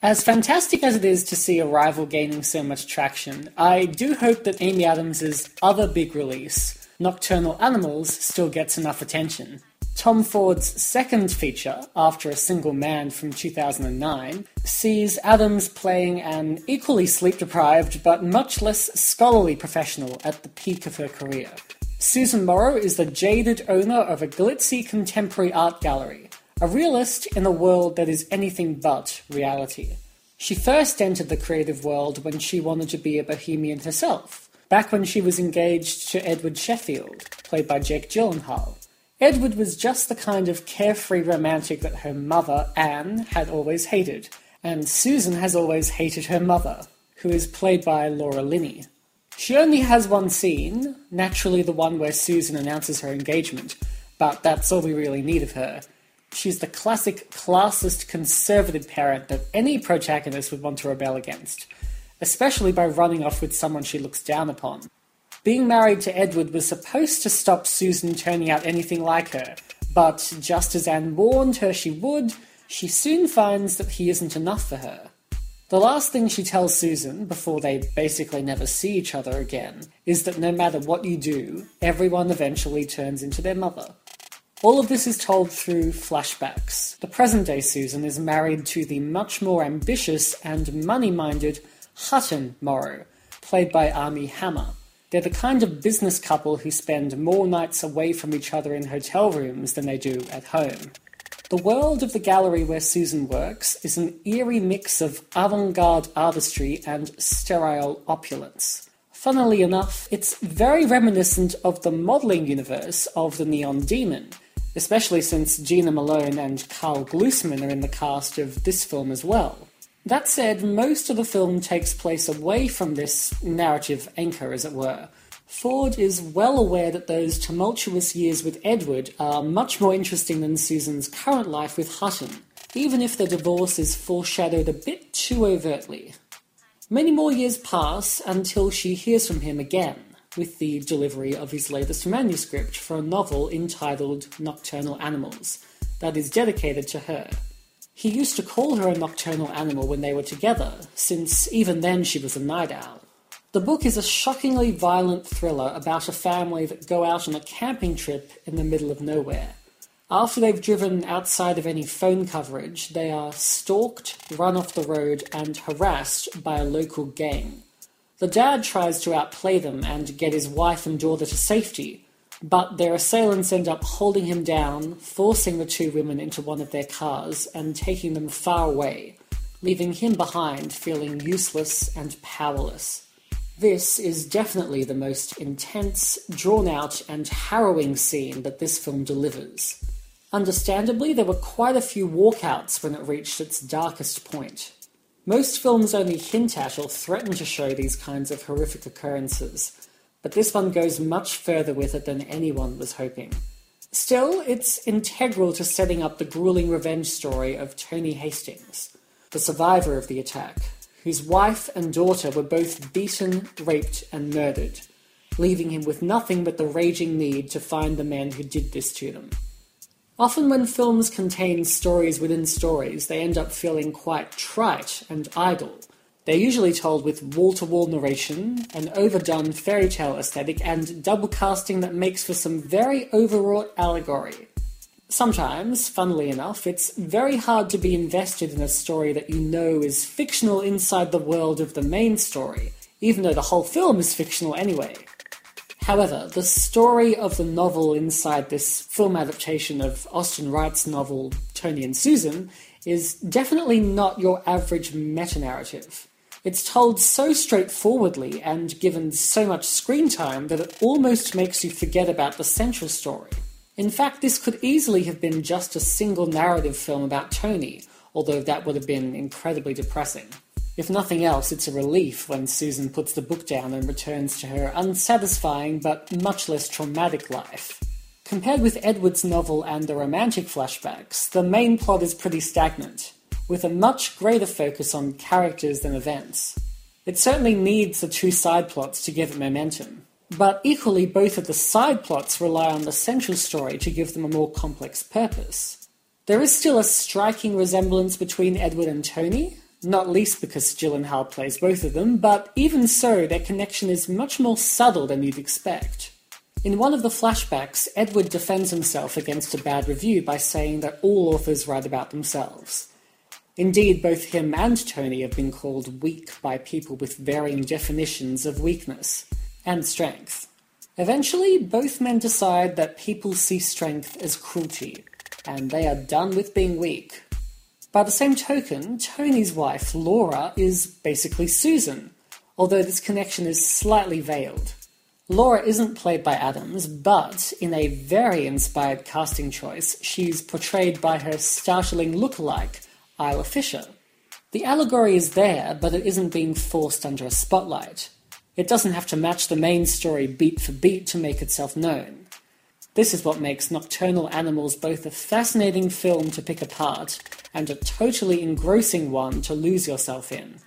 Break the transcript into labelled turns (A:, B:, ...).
A: As fantastic as it is to see Arrival gaining so much traction, I do hope that Amy Adams' other big release, Nocturnal Animals, still gets enough attention. Tom Ford's second feature, After a Single Man from 2009, sees Adams playing an equally sleep deprived but much less scholarly professional at the peak of her career. Susan Morrow is the jaded owner of a glitzy contemporary art gallery, a realist in a world that is anything but reality. She first entered the creative world when she wanted to be a bohemian herself, back when she was engaged to Edward Sheffield, played by Jake Gyllenhaal. Edward was just the kind of carefree romantic that her mother, Anne, had always hated, and Susan has always hated her mother, who is played by Laura Linney. She only has one scene, naturally the one where Susan announces her engagement, but that's all we really need of her. She's the classic classist conservative parent that any protagonist would want to rebel against, especially by running off with someone she looks down upon. Being married to Edward was supposed to stop Susan turning out anything like her, but just as Anne warned her she would, she soon finds that he isn't enough for her. The last thing she tells Susan, before they basically never see each other again, is that no matter what you do, everyone eventually turns into their mother. All of this is told through flashbacks. The present day Susan is married to the much more ambitious and money minded Hutton Morrow, played by Armie Hammer. They're the kind of business couple who spend more nights away from each other in hotel rooms than they do at home. The world of the gallery where Susan works is an eerie mix of avant garde artistry and sterile opulence. Funnily enough, it's very reminiscent of the modelling universe of the Neon Demon, especially since Jena Malone and Karl Glusman are in the cast of this film as well. That said, most of the film takes place away from this narrative anchor, as it were. Ford is well aware that those tumultuous years with Edward are much more interesting than Susan's current life with Hutton, even if the divorce is foreshadowed a bit too overtly. Many more years pass until she hears from him again, with the delivery of his latest manuscript for a novel entitled Nocturnal Animals, that is dedicated to her. He used to call her a nocturnal animal when they were together, since even then she was a night owl. The book is a shockingly violent thriller about a family that go out on a camping trip in the middle of nowhere. After they've driven outside of any phone coverage, they are stalked, run off the road, and harassed by a local gang. The dad tries to outplay them and get his wife and daughter to safety, but their assailants end up holding him down, forcing the two women into one of their cars, and taking them far away, leaving him behind feeling useless and powerless. This is definitely the most intense, drawn out, and harrowing scene that this film delivers. Understandably, there were quite a few walkouts when it reached its darkest point. Most films only hint at or threaten to show these kinds of horrific occurrences, but this one goes much further with it than anyone was hoping. Still, it's integral to setting up the grueling revenge story of Tony Hastings, the survivor of the attack, whose wife and daughter were both beaten, raped, and murdered, leaving him with nothing but the raging need to find the men who did this to them. Often, when films contain stories within stories, they end up feeling quite trite and idle, they're usually told with wall to wall narration, an overdone fairy tale aesthetic, and double casting that makes for some very overwrought allegory. Sometimes, funnily enough, it's very hard to be invested in a story that you know is fictional inside the world of the main story, even though the whole film is fictional anyway. However, the story of the novel inside this film adaptation of Austin Wright's novel Tony and Susan is definitely not your average meta narrative. It's told so straightforwardly and given so much screen time that it almost makes you forget about the central story. In fact, this could easily have been just a single narrative film about Tony, although that would have been incredibly depressing. If nothing else, it's a relief when Susan puts the book down and returns to her unsatisfying but much less traumatic life. Compared with Edward's novel and the romantic flashbacks, the main plot is pretty stagnant with a much greater focus on characters than events. It certainly needs the two side plots to give it momentum, but equally both of the side plots rely on the central story to give them a more complex purpose. There is still a striking resemblance between Edward and Tony, not least because Gyllenhaal plays both of them, but even so, their connection is much more subtle than you'd expect. In one of the flashbacks, Edward defends himself against a bad review by saying that all authors write about themselves. Indeed, both him and Tony have been called weak by people with varying definitions of weakness and strength. Eventually, both men decide that people see strength as cruelty, and they are done with being weak. By the same token, Tony's wife, Laura, is basically Susan, although this connection is slightly veiled. Laura isn't played by Adams, but in a very inspired casting choice, she's portrayed by her startling look-alike, Isla Fisher. The allegory is there, but it isn't being forced under a spotlight. It doesn't have to match the main story beat for beat to make itself known. This is what makes Nocturnal Animals both a fascinating film to pick apart and a totally engrossing one to lose yourself in.